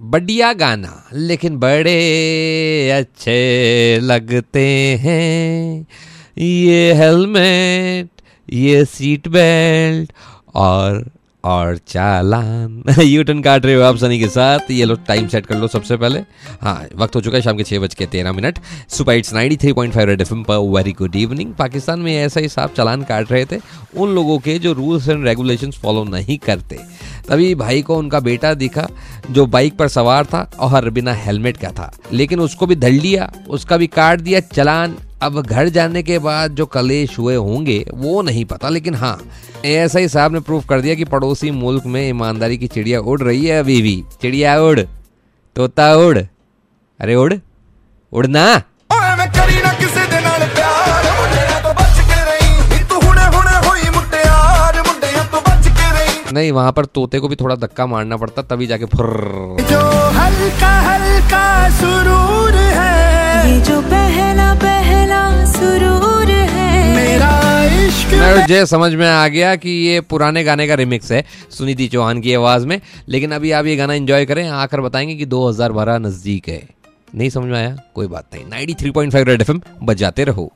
बढ़िया गाना, लेकिन बड़े अच्छे लगते हैं। ये हेलमेट, ये सीट बेल्ट और और चालान। यू टर्न काट रहे हो आप सनी के साथ। ये लो टाइम सेट कर लो सबसे पहले। हाँ वक्त हो चुका है शाम के छः बज के तेरह minute. Super it's ninety three point five F पर वेरी गुड इवनिंग पाकिस्तान में ऐसा ही साहब चालान काट रहे थे। उन लोगों के जो रूल्स एंड रेगुलेशंस फॉलो नहीं करते। तभी भाई को उनका बेटा दिखा, जो बाइक पर सवार था और बिना हेलमेट का था। लेकिन उसको भी धल लिया, उसका भी काट दिया, चलान। अब घर जाने के बाद जो कलेश हुए होंगे, वो नहीं पता। लेकिन हाँ ही साहब ने प्रूफ कर दिया कि पड़ोसी मुल्क में ईमानदारी की चिड़िया उड़ रही है अभी भी। चिड़िया उड़, तोता उड़। अरे उड़ उड़ना नहीं वहाँ पर तोते को भी थोड़ा धक्का मारना पड़ता तभी जाके फुर जो हल्का हल्का सुरूर है। ये जो पहला पहला सुरूर है। मेरा इश्क मुझे समझ में आ गया कि ये पुराने गाने का रिमिक्स है सुनीति चौहान की आवाज़ में। लेकिन अभी आप ये गाना एंजॉय करें आकर बताएँगे कि 2012 नज़दीक है। नहीं समझ में आया? कोई बात नहीं। 93.5 रेड एफएम बजाते रहो।